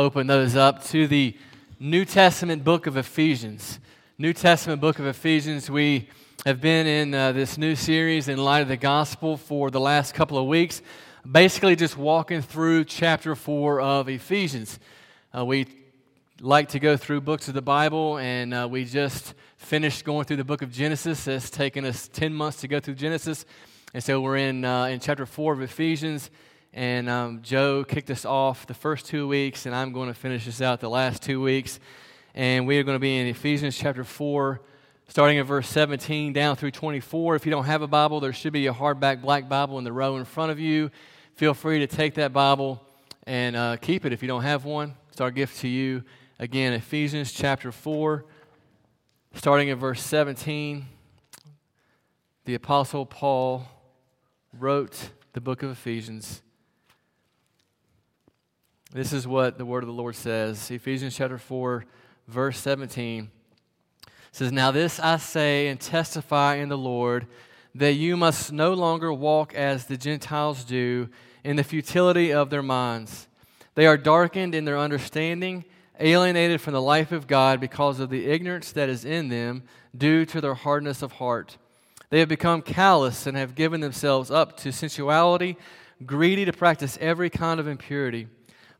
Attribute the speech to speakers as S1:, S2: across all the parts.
S1: Open those up to the New Testament book of Ephesians. New Testament book of Ephesians. We have been in uh, this new series in light of the gospel for the last couple of weeks, basically just walking through chapter 4 of Ephesians. Uh, we like to go through books of the Bible, and uh, we just finished going through the book of Genesis. It's taken us 10 months to go through Genesis. And so we're in, uh, in chapter 4 of Ephesians. And um, Joe kicked us off the first two weeks, and I'm going to finish this out the last two weeks. And we are going to be in Ephesians chapter 4, starting at verse 17 down through 24. If you don't have a Bible, there should be a hardback black Bible in the row in front of you. Feel free to take that Bible and uh, keep it if you don't have one. It's our gift to you. Again, Ephesians chapter 4, starting at verse 17. The Apostle Paul wrote the book of Ephesians. This is what the word of the Lord says. Ephesians chapter 4, verse 17 says, Now this I say and testify in the Lord, that you must no longer walk as the Gentiles do in the futility of their minds. They are darkened in their understanding, alienated from the life of God because of the ignorance that is in them due to their hardness of heart. They have become callous and have given themselves up to sensuality, greedy to practice every kind of impurity.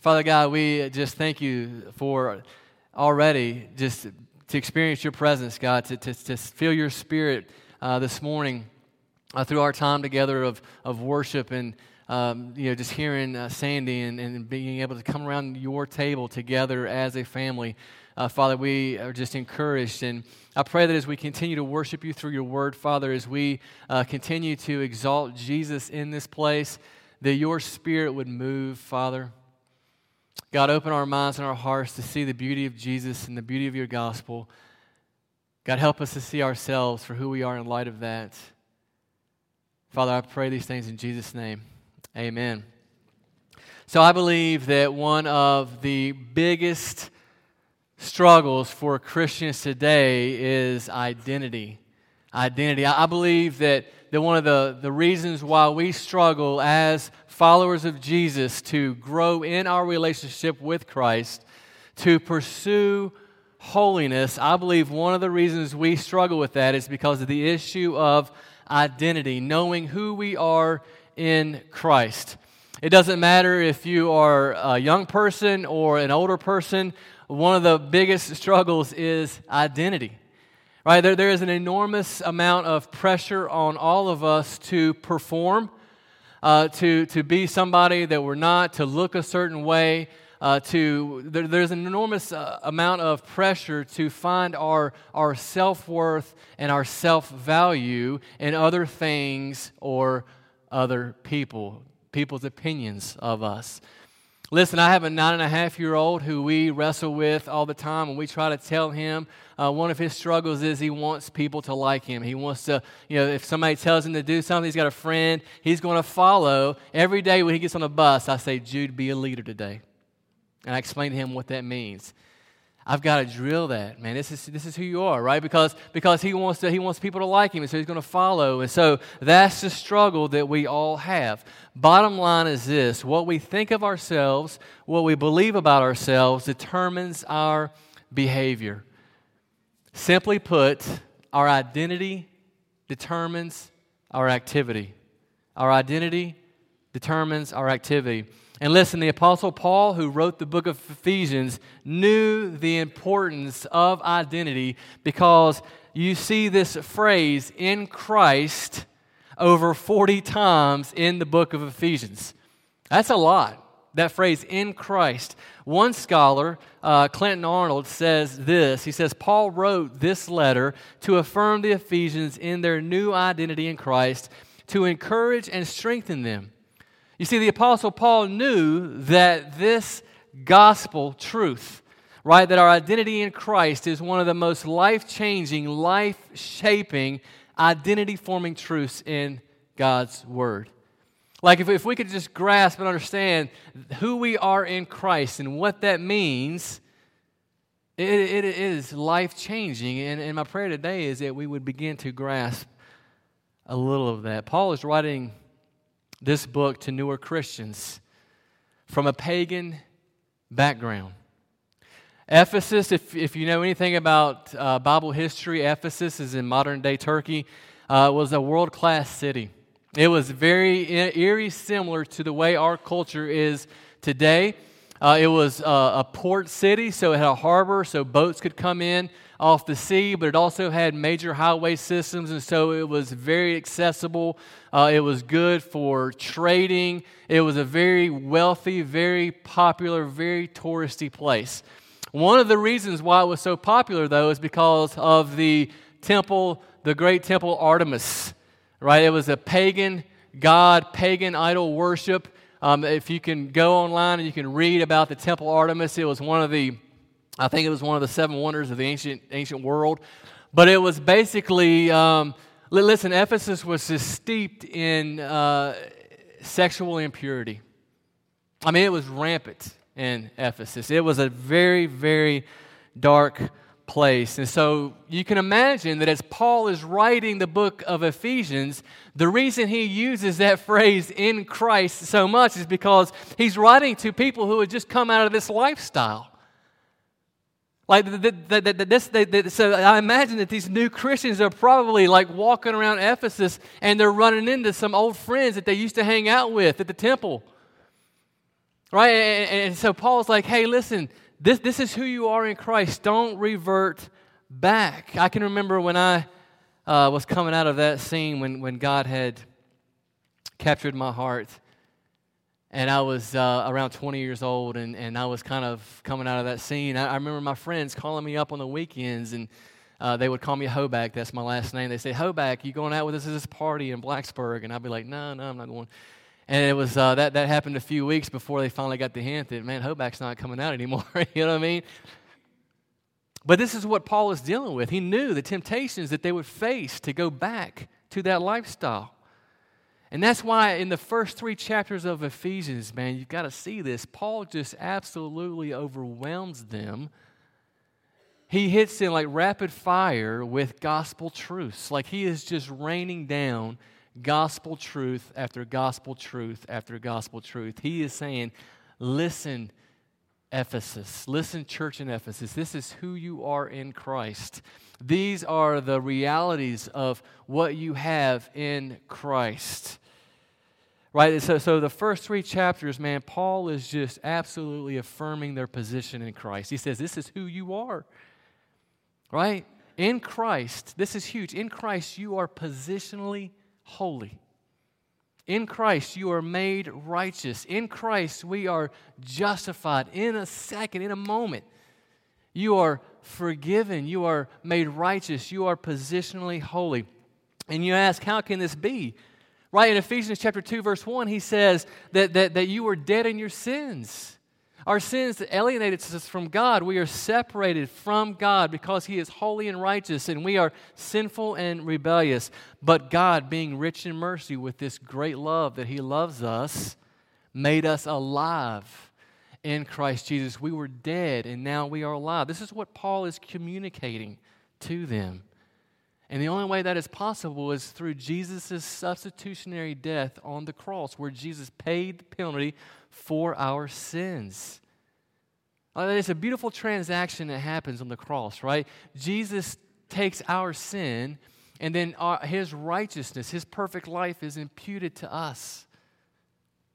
S1: Father God, we just thank you for already just to experience your presence, God, to, to, to feel your spirit uh, this morning uh, through our time together of, of worship and um, you know, just hearing uh, Sandy and, and being able to come around your table together as a family. Uh, Father, we are just encouraged. And I pray that as we continue to worship you through your word, Father, as we uh, continue to exalt Jesus in this place, that your spirit would move, Father. God, open our minds and our hearts to see the beauty of Jesus and the beauty of your gospel. God, help us to see ourselves for who we are in light of that. Father, I pray these things in Jesus' name. Amen. So I believe that one of the biggest struggles for Christians today is identity. Identity. I believe that, that one of the, the reasons why we struggle as followers of Jesus to grow in our relationship with Christ, to pursue holiness, I believe one of the reasons we struggle with that is because of the issue of identity, knowing who we are in Christ. It doesn't matter if you are a young person or an older person, one of the biggest struggles is identity. Right? There, there is an enormous amount of pressure on all of us to perform uh, to, to be somebody that we're not, to look a certain way. Uh, to there, there's an enormous uh, amount of pressure to find our, our self-worth and our self-value in other things or other people people's opinions of us Listen, I have a nine and a half year old who we wrestle with all the time, and we try to tell him uh, one of his struggles is he wants people to like him. He wants to, you know, if somebody tells him to do something, he's got a friend, he's going to follow. Every day when he gets on the bus, I say, Jude, be a leader today. And I explain to him what that means. I've got to drill that, man. This is, this is who you are, right? Because, because he, wants to, he wants people to like him, and so he's going to follow. And so that's the struggle that we all have. Bottom line is this what we think of ourselves, what we believe about ourselves, determines our behavior. Simply put, our identity determines our activity. Our identity determines our activity. And listen, the Apostle Paul, who wrote the book of Ephesians, knew the importance of identity because you see this phrase in Christ over 40 times in the book of Ephesians. That's a lot, that phrase in Christ. One scholar, uh, Clinton Arnold, says this. He says, Paul wrote this letter to affirm the Ephesians in their new identity in Christ, to encourage and strengthen them you see, the Apostle Paul knew that this gospel truth, right? That our identity in Christ is one of the most life changing, life shaping, identity forming truths in God's Word. Like, if, if we could just grasp and understand who we are in Christ and what that means, it, it, is life changing. And, and my prayer today is that we would begin to grasp a little of that. Paul is writing this book to newer Christians from a pagan background. Ephesus, if, if you know anything about uh, Bible history, Ephesus is in modern day Turkey, uh, was a world class city. It was very eerie similar to the way our culture is today. Uh, it was uh, a port city, so it had a harbor, so boats could come in off the sea, but it also had major highway systems, and so it was very accessible. Uh, it was good for trading. It was a very wealthy, very popular, very touristy place. One of the reasons why it was so popular, though, is because of the temple, the great temple Artemis right? It was a pagan god, pagan idol worship. Um, if you can go online and you can read about the Temple Artemis, it was one of the, I think it was one of the seven wonders of the ancient ancient world. But it was basically, um, listen, Ephesus was just steeped in uh, sexual impurity. I mean, it was rampant in Ephesus. It was a very, very dark place. And so you can imagine that as Paul is writing the book of Ephesians, the reason he uses that phrase in Christ so much is because he's writing to people who had just come out of this lifestyle. Like the, the, the, this, so I imagine that these new Christians are probably like walking around Ephesus and they're running into some old friends that they used to hang out with at the temple. Right? And, and so Paul's like, hey, listen, this, this is who you are in Christ. Don't revert back. I can remember when I uh, was coming out of that scene when, when God had captured my heart. And I was uh, around 20 years old, and, and I was kind of coming out of that scene. I, I remember my friends calling me up on the weekends, and uh, they would call me Hoback. That's my last name. They say, Hoback, you going out with us at this party in Blacksburg? And I'd be like, no, no, I'm not going. And it was uh, that that happened a few weeks before they finally got the hint that man, Hoback's not coming out anymore. you know what I mean? But this is what Paul is dealing with. He knew the temptations that they would face to go back to that lifestyle. And that's why in the first three chapters of Ephesians, man, you've got to see this. Paul just absolutely overwhelms them. He hits them like rapid fire with gospel truths. Like he is just raining down gospel truth after gospel truth after gospel truth. He is saying, listen, Ephesus, listen, church in Ephesus, this is who you are in Christ. These are the realities of what you have in Christ. Right? So, so the first three chapters, man, Paul is just absolutely affirming their position in Christ. He says, This is who you are. Right? In Christ, this is huge. In Christ, you are positionally holy. In Christ, you are made righteous. In Christ, we are justified in a second, in a moment. You are forgiven. You are made righteous. You are positionally holy. And you ask, how can this be? Right in Ephesians chapter 2, verse 1, he says that, that, that you were dead in your sins. Our sins that alienated us from God. We are separated from God because He is holy and righteous, and we are sinful and rebellious. But God, being rich in mercy with this great love that He loves us, made us alive in Christ Jesus. We were dead, and now we are alive. This is what Paul is communicating to them. And the only way that is possible is through Jesus' substitutionary death on the cross, where Jesus paid the penalty for our sins. Uh, it's a beautiful transaction that happens on the cross, right? Jesus takes our sin, and then our, his righteousness, his perfect life is imputed to us.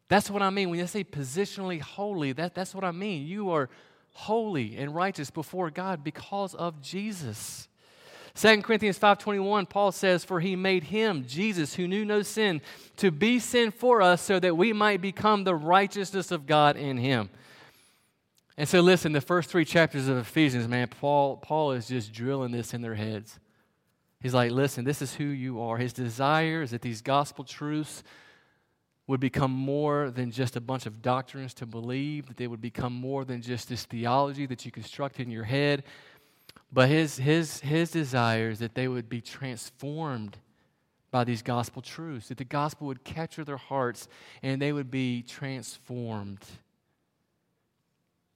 S1: That's what I mean. When I say positionally holy, that, that's what I mean. You are holy and righteous before God because of Jesus. 2 Corinthians 5:21 Paul says for he made him Jesus who knew no sin to be sin for us so that we might become the righteousness of God in him. And so listen, the first 3 chapters of Ephesians, man, Paul Paul is just drilling this in their heads. He's like, listen, this is who you are. His desire is that these gospel truths would become more than just a bunch of doctrines to believe, that they would become more than just this theology that you construct in your head. But his, his, his desire is that they would be transformed by these gospel truths, that the gospel would capture their hearts and they would be transformed.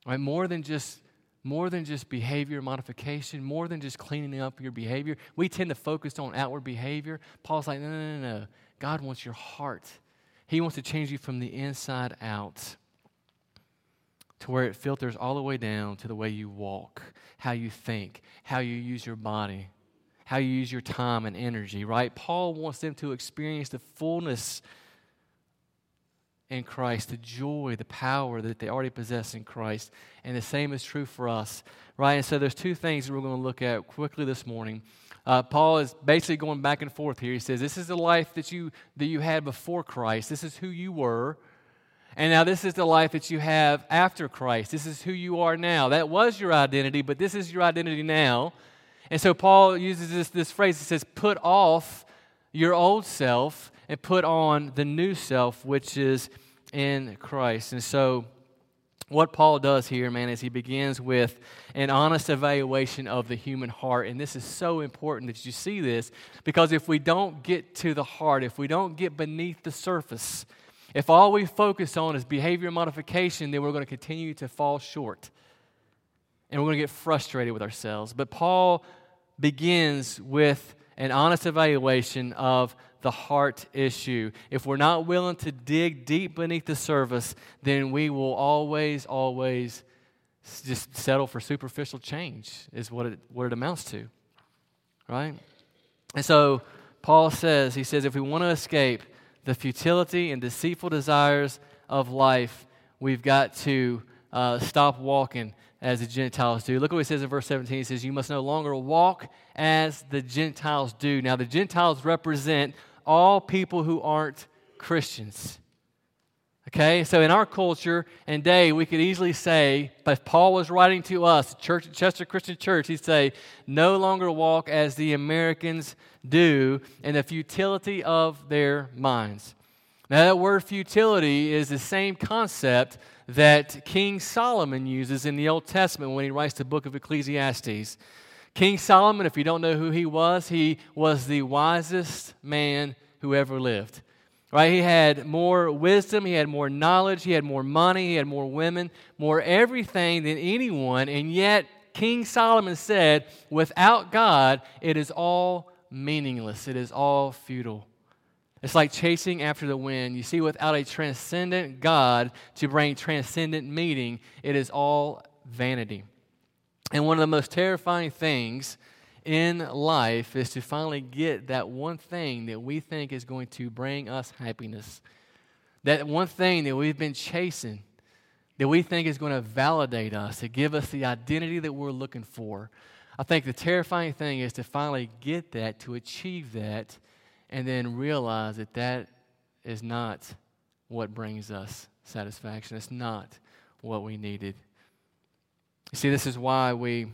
S1: Right? More than just more than just behavior modification, more than just cleaning up your behavior. We tend to focus on outward behavior. Paul's like, no, no, no, no. God wants your heart. He wants to change you from the inside out to where it filters all the way down to the way you walk, how you think, how you use your body, how you use your time and energy, right? Paul wants them to experience the fullness in Christ, the joy, the power that they already possess in Christ. And the same is true for us, right? And so there's two things that we're going to look at quickly this morning. Uh, Paul is basically going back and forth here. He says, This is the life that you, that you had before Christ. This is who you were. And now this is the life that you have after Christ. This is who you are now. That was your identity, but this is your identity now. And so Paul uses this, this phrase. He says, Put off your old self and put on the new self, which is in Christ. And so what Paul does here, man, is he begins with an honest evaluation of the human heart. And this is so important that you see this because if we don't get to the heart, if we don't get beneath the surface, if all we focus on is behavior modification, then we're going to continue to fall short. And we're going to get frustrated with ourselves. But Paul begins with an honest evaluation of the heart issue. If we're not willing to dig deep beneath the surface, then we will always, always just settle for superficial change, is what it, what it amounts to. Right? And so Paul says, he says, if we want to escape the futility and deceitful desires of life, we've got to uh, stop walking as the Gentiles do. Look what he says in verse 17. He says, You must no longer walk as the Gentiles do. Now, the Gentiles represent all people who aren't Christians. Okay, so in our culture and day, we could easily say, if Paul was writing to us, Church, at Chester Christian Church, he'd say, no longer walk as the Americans do in the futility of their minds. Now, that word futility is the same concept that King Solomon uses in the Old Testament when he writes the book of Ecclesiastes. King Solomon, if you don't know who he was, he was the wisest man who ever lived. Right? He had more wisdom, he had more knowledge, he had more money, he had more women, more everything than anyone, and yet King Solomon said, without God, it is all meaningless. It is all futile. It's like chasing after the wind. You see, without a transcendent God to bring transcendent meaning, it is all vanity. And one of the most terrifying things in life is to finally get that one thing that we think is going to bring us happiness. That one thing that we've been chasing, that we think is going to validate us, to give us the identity that we're looking for. I think the terrifying thing is to finally get that, to achieve that, and then realize that that is not what brings us satisfaction. It's not what we needed. You see, this is why we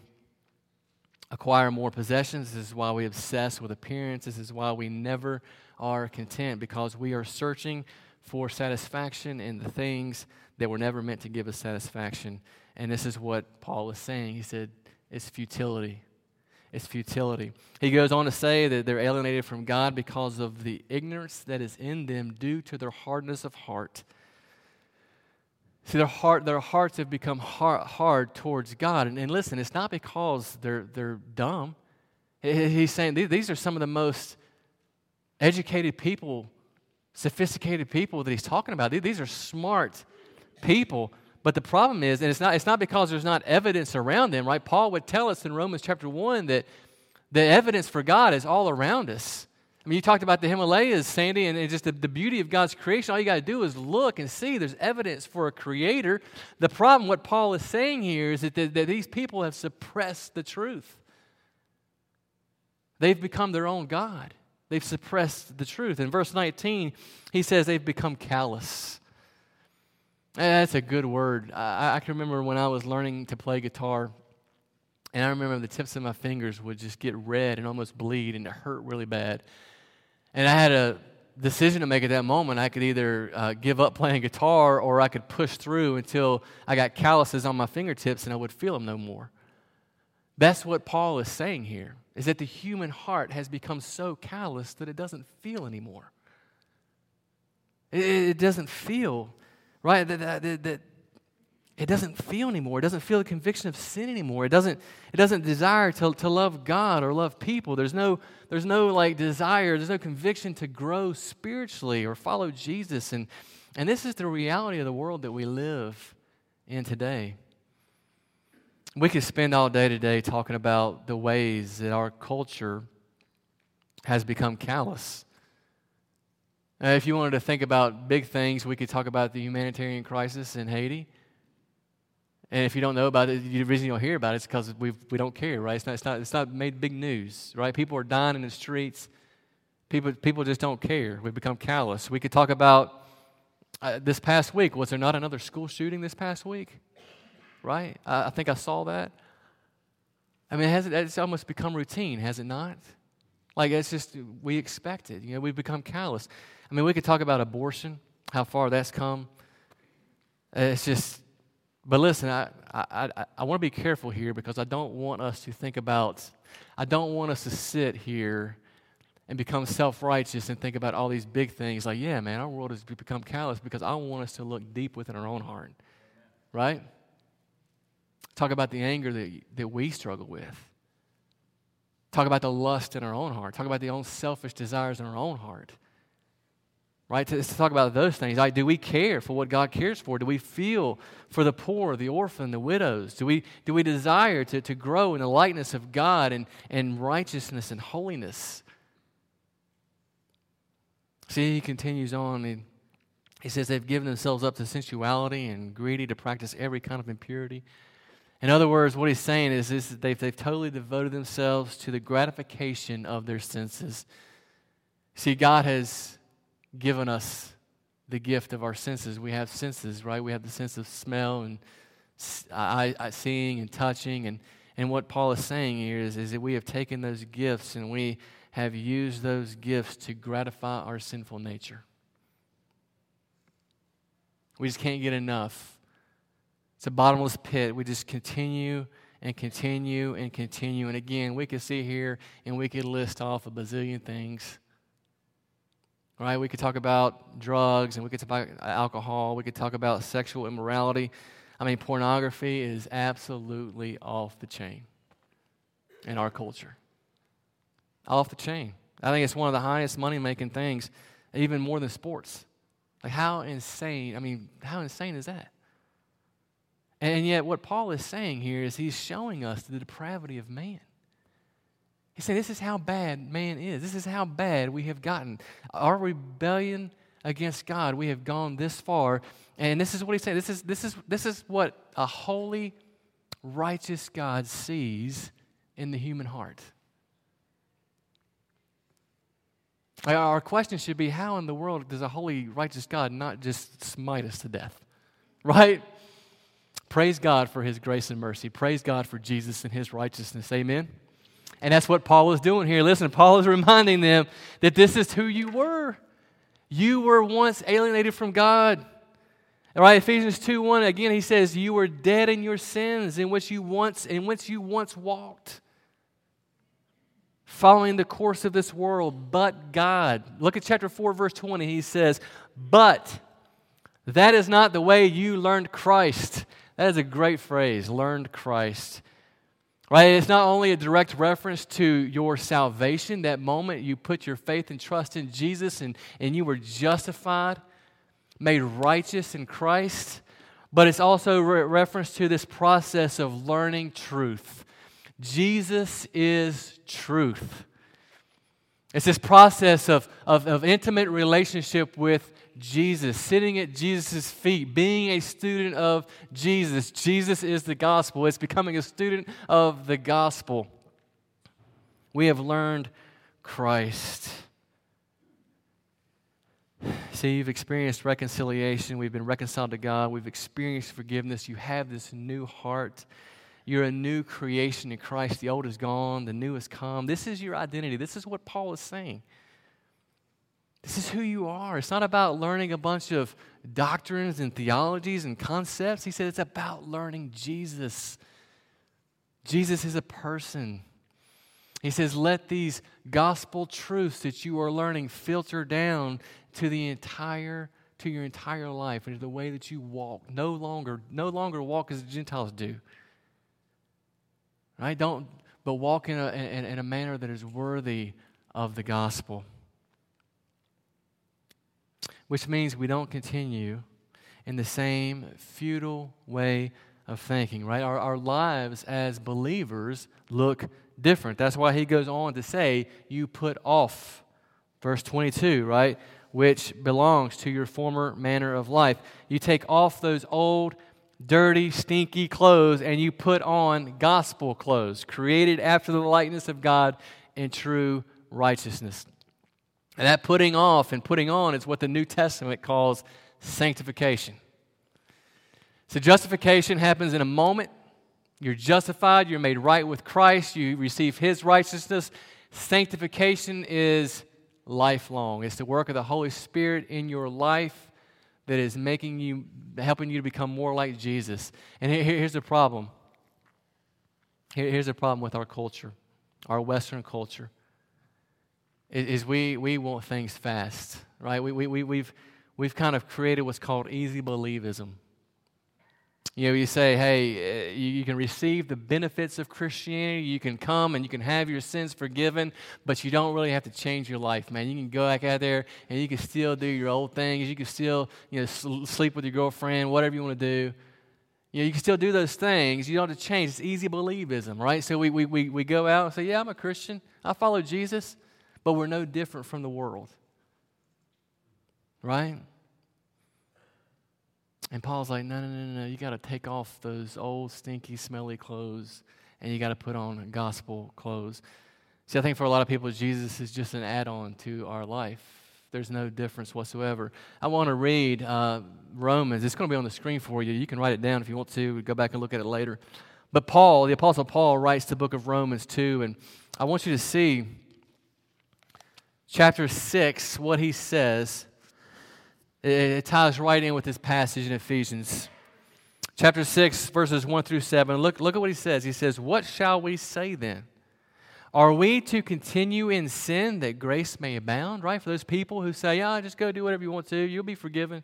S1: acquire more possessions. This is why we obsess with appearance. This is why we never are content because we are searching for satisfaction in the things that were never meant to give us satisfaction. And this is what Paul is saying. He said, it's futility. It's futility. He goes on to say that they're alienated from God because of the ignorance that is in them due to their hardness of heart. See, their, heart, their hearts have become hard, hard towards God. And, and, listen, it's not because they're, they're dumb. He's saying these are some of the most educated people, sophisticated people that he's talking about. These are smart people. But the problem is, and it's not, it's not because there's not evidence around them, right? Paul would tell us in Romans chapter 1 that the evidence for God is all around us. I mean, you talked about the Himalayas, Sandy, and just the, the beauty of God's creation. All you got to do is look and see there's evidence for a creator. The problem, what Paul is saying here, is that, the, that these people have suppressed the truth. They've become their own God. They've suppressed the truth. In verse 19, he says they've become callous. And that's a good word. I, I can remember when I was learning to play guitar, and I remember the tips of my fingers would just get red and almost bleed, and it hurt really bad. And I had a decision to make at that moment. I could either uh, give up playing guitar or I could push through until I got calluses on my fingertips and I would feel them no more. That's what Paul is saying here, is that the human heart has become so callous that it doesn't feel anymore. It, it doesn't feel, right? That, that, that, it doesn't feel anymore. It doesn't feel the conviction of sin anymore. It doesn't, it doesn't desire to, to love God or love people. There's no, there's no like desire, there's no conviction to grow spiritually or follow Jesus. And, and this is the reality of the world that we live in today. We could spend all day today talking about the ways that our culture has become callous. Uh, if you wanted to think about big things, we could talk about the humanitarian crisis in Haiti. And if you don't know about it, the reason you don't hear about it is because we we don't care, right? It's not, it's, not, it's not made big news, right? People are dying in the streets. People, people just don't care. We've become callous. We could talk about uh, this past week. Was there not another school shooting this past week? Right? I, I think I saw that. I mean, has it, it's almost become routine, has it not? Like, it's just, we expect it. You know, we've become callous. I mean, we could talk about abortion, how far that's come. It's just, but listen, I, I, I, I want to be careful here because I don't want us to think about, I don't want us to sit here and become self righteous and think about all these big things like, yeah, man, our world has become callous because I want us to look deep within our own heart. Right? Talk about the anger that, that we struggle with. Talk about the lust in our own heart. Talk about the own selfish desires in our own heart right? To, to, talk about those things. Like, do we care for what God cares for? Do we feel for the poor, the orphan, the widows? Do we, do we desire to, to grow in the likeness of God and, and righteousness and holiness? See, he continues on. He, he says they've given themselves up to sensuality and greedy to practice every kind of impurity. In other words, what he's saying is, is that they've, they've totally devoted themselves to the gratification of their senses. See, God has given us the gift of our senses. We have senses, right? We have the sense of smell and seeing and touching. And, and what Paul is saying here is, is that we have taken those gifts and we have used those gifts to gratify our sinful nature. We just can't get enough. It's a bottomless pit. We just continue and continue and continue. And again, we could sit here and we could list off a bazillion things right? We could talk about drugs and we could talk about alcohol. We could talk about sexual immorality. I mean, pornography is absolutely off the chain in our culture. Off the chain. I think it's one of the highest money making things, even more than sports. Like, how insane, I mean, how insane is that? And yet, what Paul is saying here is he's showing us the depravity of man. He said, This is how bad man is. This is how bad we have gotten. Our rebellion against God, we have gone this far. And this is what he's saying. This is, this is, this is what a holy, righteous God sees in the human heart. Our question should be how in the world does a holy, righteous God not just smite us to death? Right? Praise God for his grace and mercy. Praise God for Jesus and his righteousness. Amen. And that's what Paul is doing here. Listen, Paul is reminding them that this is who you were. You were once alienated from God. All right, Ephesians 2 1, again, he says, You were dead in your sins in which you once in which you once walked. Following the course of this world, but God. Look at chapter 4, verse 20. He says, But that is not the way you learned Christ. That is a great phrase, learned Christ. Right? It's not only a direct reference to your salvation, that moment you put your faith and trust in Jesus and, and you were justified, made righteous in Christ, but it's also a reference to this process of learning truth. Jesus is truth. It's this process of, of, of intimate relationship with Jesus, sitting at Jesus' feet, being a student of Jesus. Jesus is the gospel. It's becoming a student of the gospel. We have learned Christ. See, you've experienced reconciliation. We've been reconciled to God. We've experienced forgiveness. You have this new heart. You're a new creation in Christ. The old is gone, the new has come. This is your identity. This is what Paul is saying This is who you are. It's not about learning a bunch of doctrines and theologies and concepts. He said it's about learning Jesus. Jesus is a person. He says, let these gospel truths that you are learning filter down to the entire to your entire life and to the way that you walk. No longer, no longer walk as the Gentiles do. Right? Don't, but walk in a, in, in a manner that is worthy of the gospel. Which means we don't continue in the same futile way of thinking, right? Our, our lives as believers look different. That's why he goes on to say, You put off, verse 22, right? Which belongs to your former manner of life. You take off those old, dirty, stinky clothes and you put on gospel clothes, created after the likeness of God in true righteousness. And that putting off and putting on is what the New Testament calls sanctification. So, justification happens in a moment. You're justified, you're made right with Christ, you receive His righteousness. Sanctification is lifelong, it's the work of the Holy Spirit in your life that is making you, helping you to become more like Jesus. And here, here's the problem. Here, here's the problem with our culture, our Western culture, is, we, we want things fast, right? We, we, we, we've, we've kind of created what's called easy believism. You know, you say, hey, eh, you, you, can receive the benefits of Christianity. You can come and you can have your sins forgiven, but you don't really have to change your life, man. You can go back out there and you can still do your old things. You can still, you know, sleep with your girlfriend, whatever you want to do. You know, you can still do those things. You don't have to change. It's easy believism, right? So we, we, we, we go out and say, yeah, I'm a Christian. I follow Jesus, but we're no different from the world, right? And Paul's like, no, no, no, no, you got to take off those old, stinky, smelly clothes and you got to put on gospel clothes. See, I think for a lot of people, Jesus is just an add on to our life. There's no difference whatsoever. I want to read uh, Romans. It's going to be on the screen for you. You can write it down if you want to. Go back and look at it later. But Paul, the Apostle Paul, writes the book of Romans 2, and I want you to see chapter 6, what he says it ties right in with this passage in Ephesians. Chapter 6, verses 1 through 7. Look, look at what he says. He says, What shall we say then? Are we to continue in sin that grace may abound? Right? For those people who say, Yeah, just go do whatever you want to, you'll be forgiven.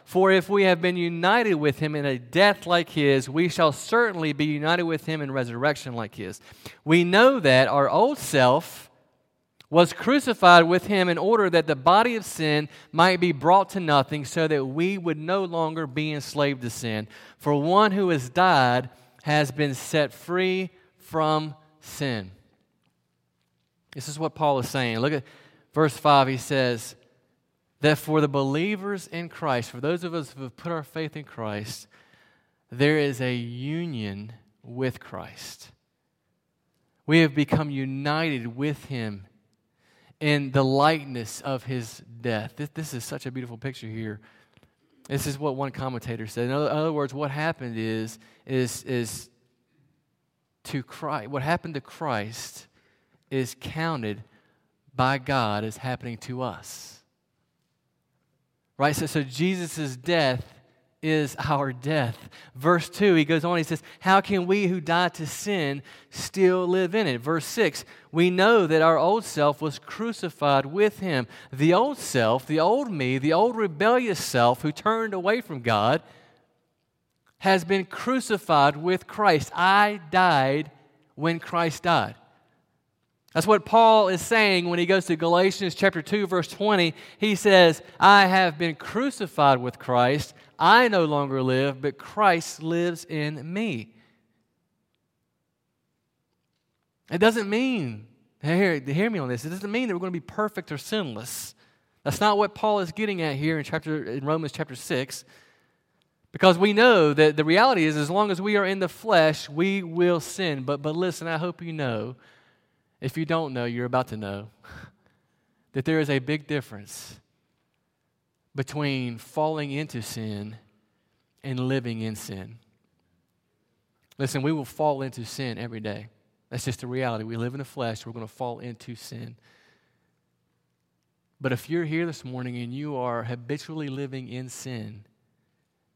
S1: For if we have been united with him in a death like his, we shall certainly be united with him in resurrection like his. We know that our old self was crucified with him in order that the body of sin might be brought to nothing, so that we would no longer be enslaved to sin. For one who has died has been set free from sin. This is what Paul is saying. Look at verse 5. He says, that for the believers in Christ, for those of us who have put our faith in Christ, there is a union with Christ. We have become united with Him in the likeness of His death. This, this is such a beautiful picture here. This is what one commentator said. In other, in other words, what happened is, is, is to Christ, what happened to Christ is counted by God as happening to us. Right? So, so Jesus' death is our death. Verse 2, he goes on, he says, How can we who died to sin still live in it? Verse 6, we know that our old self was crucified with him. The old self, the old me, the old rebellious self who turned away from God, has been crucified with Christ. I died when Christ died. That's what Paul is saying when he goes to Galatians chapter 2 verse 20. He says, "I have been crucified with Christ. I no longer live, but Christ lives in me." It doesn't mean, hear, hear me on this, it doesn't mean that we're going to be perfect or sinless. That's not what Paul is getting at here in chapter in Romans chapter 6. Because we know that the reality is, as long as we are in the flesh, we will sin. But, but listen, I hope you know, if you don't know, you're about to know, that there is a big difference between falling into sin and living in sin. Listen, we will fall into sin every day. That's just the reality. We live in the flesh, we're going to fall into sin. But if you're here this morning and you are habitually living in sin,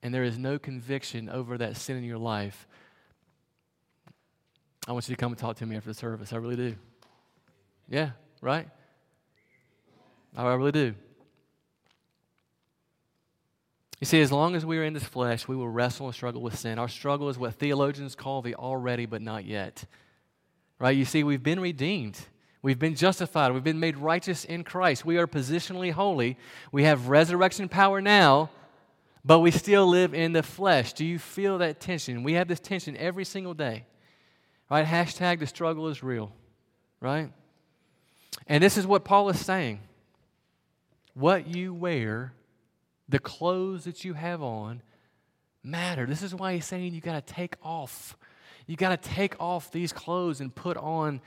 S1: and there is no conviction over that sin in your life, I want you to come and talk to me after the service. I really do. Yeah, right? Oh, I really do. You see, as long as we are in this flesh, we will wrestle and struggle with sin. Our struggle is what theologians call the already but not yet. Right? You see, we've been redeemed. We've been justified. We've been made righteous in Christ. We are positionally holy. We have resurrection power now, but we still live in the flesh. Do you feel that tension? We have this tension every single day. Right? Hashtag the struggle is real. Right? And this is what Paul is saying. What you wear, the clothes that you have on, matter. This is why he's saying you got to take off you got to take off these clothes and put on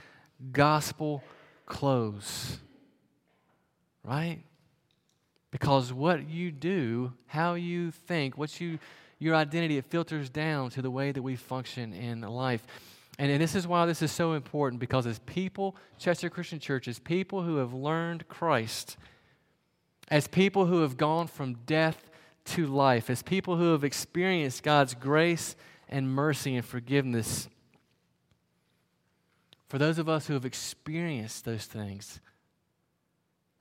S1: gospel clothes. Right? Because what you do, how you think, what you your identity, it filters down to the way that we function in life. And, and this is why this is so important because as people, Chester Christian Church, as people who have learned Christ, as people who have gone from death to life, as people who have experienced God's grace and mercy and forgiveness. For those of us who have experienced those things,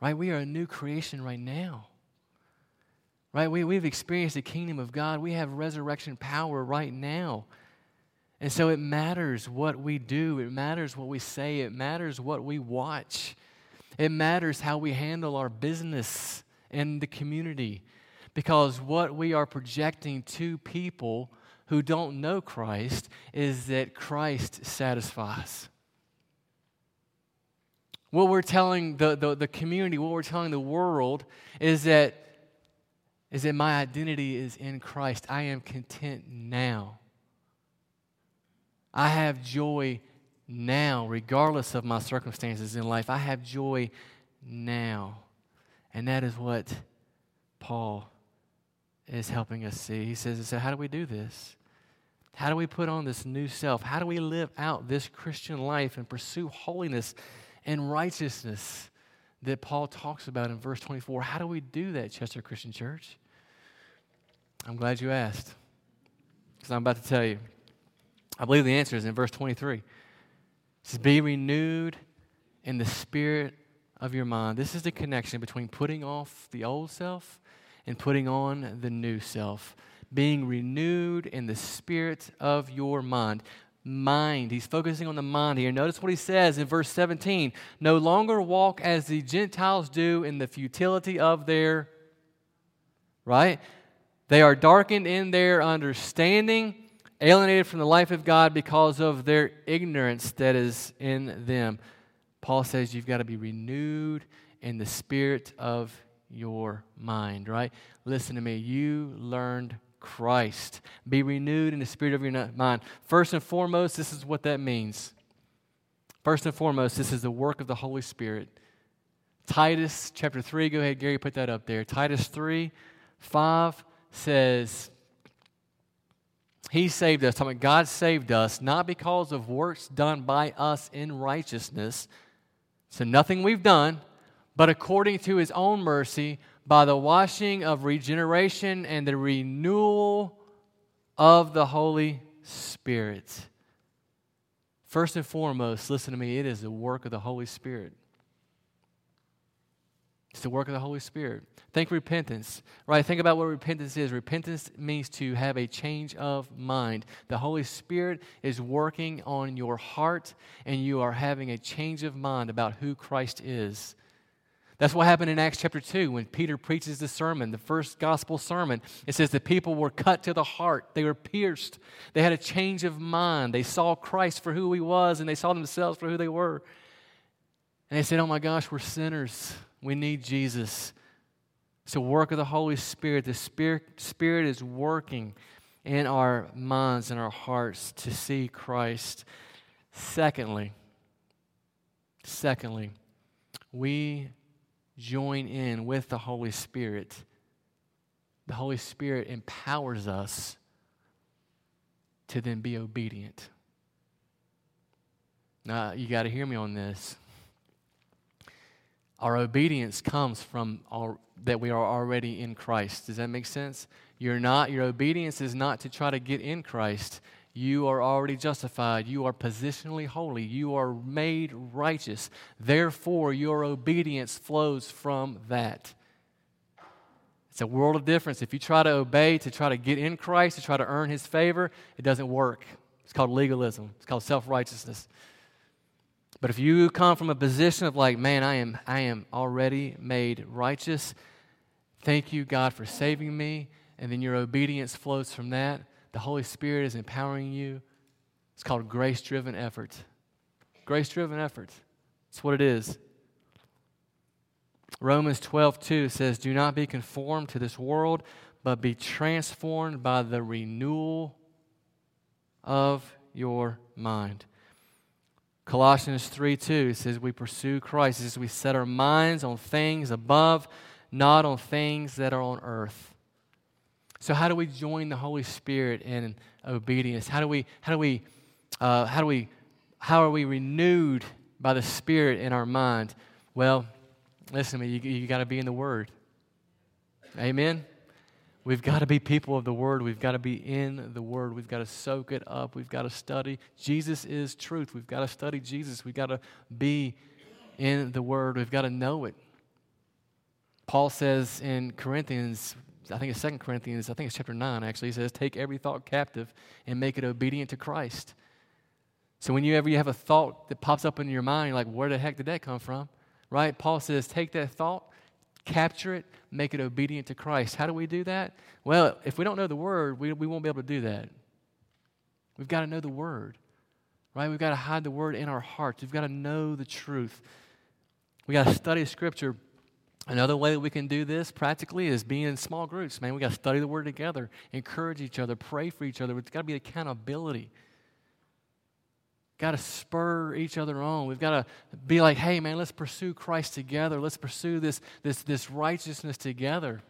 S1: right, we are a new creation right now. Right? We, we've experienced the kingdom of God. We have resurrection power right now. And so it matters what we do, it matters what we say, it matters what we watch, it matters how we handle our business in the community. Because what we are projecting to people who don't know Christ is that Christ satisfies. What we're telling the, the, the, community, what we're telling the world is that, is that my identity is in Christ. I am content now. I have joy now, regardless of my circumstances in life. I have joy now. And that is what Paul is helping us see. He says, So, how do we do this? How do we put on this new self? How do we live out this Christian life and pursue holiness and righteousness that Paul talks about in verse 24? How do we do that, Chester Christian Church? I'm glad you asked because I'm about to tell you. I believe the answer is in verse 23. It says, Be renewed in the spirit of your mind. This is the connection between putting off the old self and putting on the new self being renewed in the spirit of your mind. Mind. He's focusing on the mind here. Notice what he says in verse 17 No longer walk as the Gentiles do in the futility of their, right? They are darkened in their understanding, alienated from the life of God because of their ignorance that is in them. Paul says you've got to be renewed in the spirit of your mind, right? Listen to me. You learned Christ. Be renewed in the spirit of your mind. First and foremost, this is what that means. First and foremost, this is the work of the Holy Spirit. Titus chapter 3, go ahead, Gary, put that up there. Titus 3, 5 says, He saved us. Talking God saved us, not because of works done by us in righteousness, so nothing we've done, but according to His own mercy by the washing of regeneration and the renewal of the Holy Spirit. First and foremost, listen to me, it is the work of the Holy Spirit. It's the work of the Holy Spirit. Think repentance, right? Think about what repentance is. Repentance means to have a change of mind. The Holy Spirit is working on your heart, and you are having a change of mind about who Christ is. That's what happened in Acts chapter 2 when Peter preaches the sermon, the first gospel sermon. It says the people were cut to the heart, they were pierced, they had a change of mind. They saw Christ for who he was, and they saw themselves for who they were. And they said, Oh my gosh, we're sinners. We need Jesus. It's a work of the Holy Spirit. The Spirit, Spirit is working in our minds and our hearts to see Christ. Secondly, secondly, we join in with the Holy Spirit. The Holy Spirit empowers us to then be obedient. Now, you got to hear me on this. Our obedience comes from our, that we are already in Christ. Does that make sense? You're not, your obedience is not to try to get in Christ. You are already justified. You are positionally holy. You are made righteous. Therefore, your obedience flows from that. It's a world of difference. If you try to obey, to try to get in Christ, to try to earn his favor, it doesn't work. It's called legalism, it's called self righteousness. But if you come from a position of like, man, I am, I am already made righteous, thank you, God, for saving me, and then your obedience flows from that, the Holy Spirit is empowering you. It's called grace driven effort. Grace driven effort. That's what it is. Romans 12, 2 says, Do not be conformed to this world, but be transformed by the renewal of your mind. Colossians 3 2 says, We pursue Christ. Says, We set our minds on things above, not on things that are on earth. So, how do we join the Holy Spirit in obedience? How do we, how do we, uh, how do we, how are we renewed by the Spirit in our mind? Well, listen to me, you, you got to be in the Word. Amen? We've got to be people of the Word. We've got to be in the Word. We've got to soak it up. We've got to study. Jesus is truth. We've got to study Jesus. We've got to be in the Word. We've got to know it. Paul says in Corinthians, I think it's Second Corinthians, I think it's chapter 9 actually, he says, Take every thought captive and make it obedient to Christ. So whenever you you have a thought that pops up in your mind, you're like, Where the heck did that come from? Right? Paul says, Take that thought capture it, make it obedient to Christ. How do we do that? Well, if we don't know the Word, we, we won't be able to do that. We've got to know the Word, right? We've got to hide the Word in our hearts. We've got to know the truth. We've got to study Scripture. Another way that we can do this practically is being in small groups. Man, We've got to study the Word together, encourage each other, pray for each other. It's got to be accountability got to spur each other on. We've got to be like, hey, man, let's pursue Christ together. Let's pursue this, this, this righteousness together.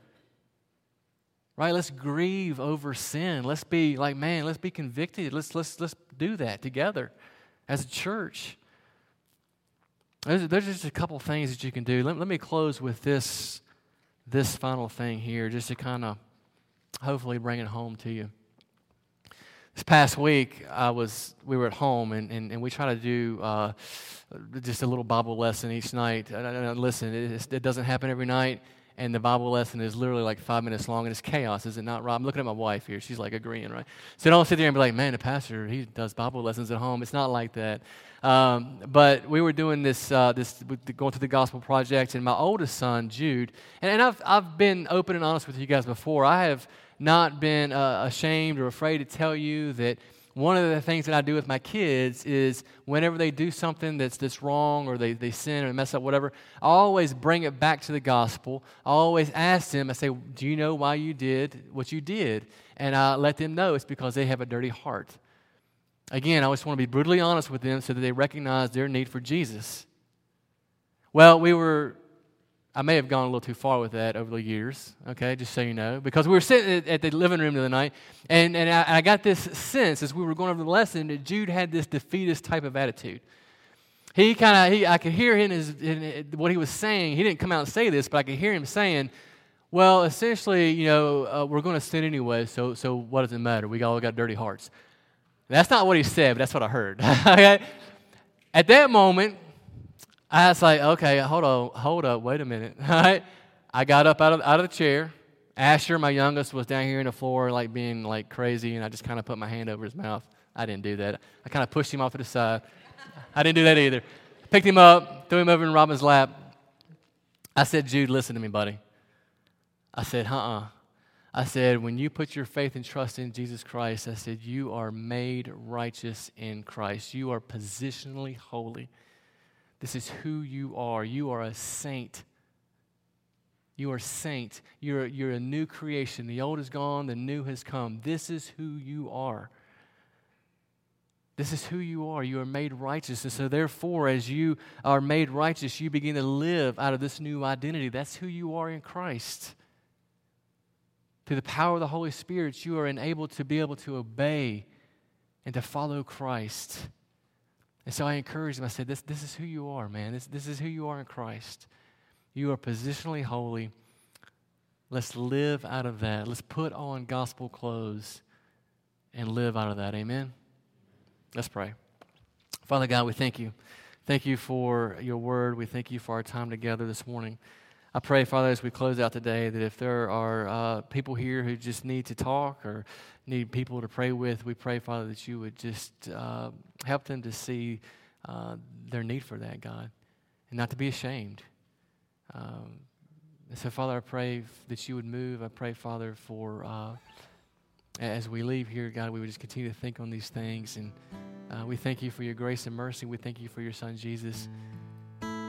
S1: Right? Let's grieve over sin. Let's be like, man, let's be convicted. Let's, let's, let's do that together as a church. There's, there's just a couple things that you can do. Let, let me close with this, this final thing here, just to kind of hopefully bring it home to you. This past week, I was we were at home and, and, and we try to do uh, just a little Bible lesson each night. listen, it, it, doesn't happen every night, and the Bible lesson is literally like five minutes long, and it's chaos, is it not, Rob? I'm looking at my wife here; she's like agreeing, right? So don't sit there and be like, "Man, the pastor he does Bible lessons at home." It's not like that. Um, but we were doing this, uh, this going through the gospel project, and my oldest son Jude, and, and I've I've been open and honest with you guys before. I have not been uh, ashamed or afraid to tell you that one of the things that I do with my kids is whenever they do something that's, that's wrong or they, they sin or mess up, whatever, I always bring it back to the gospel. I always ask them, I say, Do you know why you did what you did? And I let them know it's because they have a dirty heart. Again, I just want to be brutally honest with them so that they recognize their need for Jesus. Well, we were I may have gone a little too far with that over the years, okay, just so you know, because we were sitting at the living room the other night, and, and I, I got this sense as we were going over the lesson that Jude had this defeatist type of attitude. He kind of, I could hear in, his, in what he was saying. He didn't come out and say this, but I could hear him saying, well, essentially, you know, uh, we're going to sin anyway, so, so what does it matter? We all got dirty hearts. That's not what he said, but that's what I heard. okay? At that moment, I was like, okay, hold on, hold up, wait a minute. All right. I got up out of, out of the chair. Asher, my youngest, was down here on the floor, like being like crazy, and I just kind of put my hand over his mouth. I didn't do that. I kind of pushed him off to the side. I didn't do that either. Picked him up, threw him over in Robin's lap. I said, Jude, listen to me, buddy. I said, uh uh I said, when you put your faith and trust in Jesus Christ, I said, you are made righteous in Christ. You are positionally holy. This is who you are. You are a saint. You are saint. You're, you're a new creation. The old is gone, the new has come. This is who you are. This is who you are. You are made righteous. And so, therefore, as you are made righteous, you begin to live out of this new identity. That's who you are in Christ. Through the power of the Holy Spirit, you are enabled to be able to obey and to follow Christ. And so I encourage them. I said, this, this is who you are, man. This, this is who you are in Christ. You are positionally holy. Let's live out of that. Let's put on gospel clothes and live out of that. Amen. Let's pray. Father God, we thank you. Thank you for your word. We thank you for our time together this morning. I pray, Father, as we close out today, that if there are uh, people here who just need to talk or need people to pray with, we pray, Father, that you would just uh, help them to see uh, their need for that, God, and not to be ashamed. Um, so, Father, I pray that you would move. I pray, Father, for uh, as we leave here, God, we would just continue to think on these things and. Uh, we thank you for your grace and mercy. We thank you for your son, Jesus.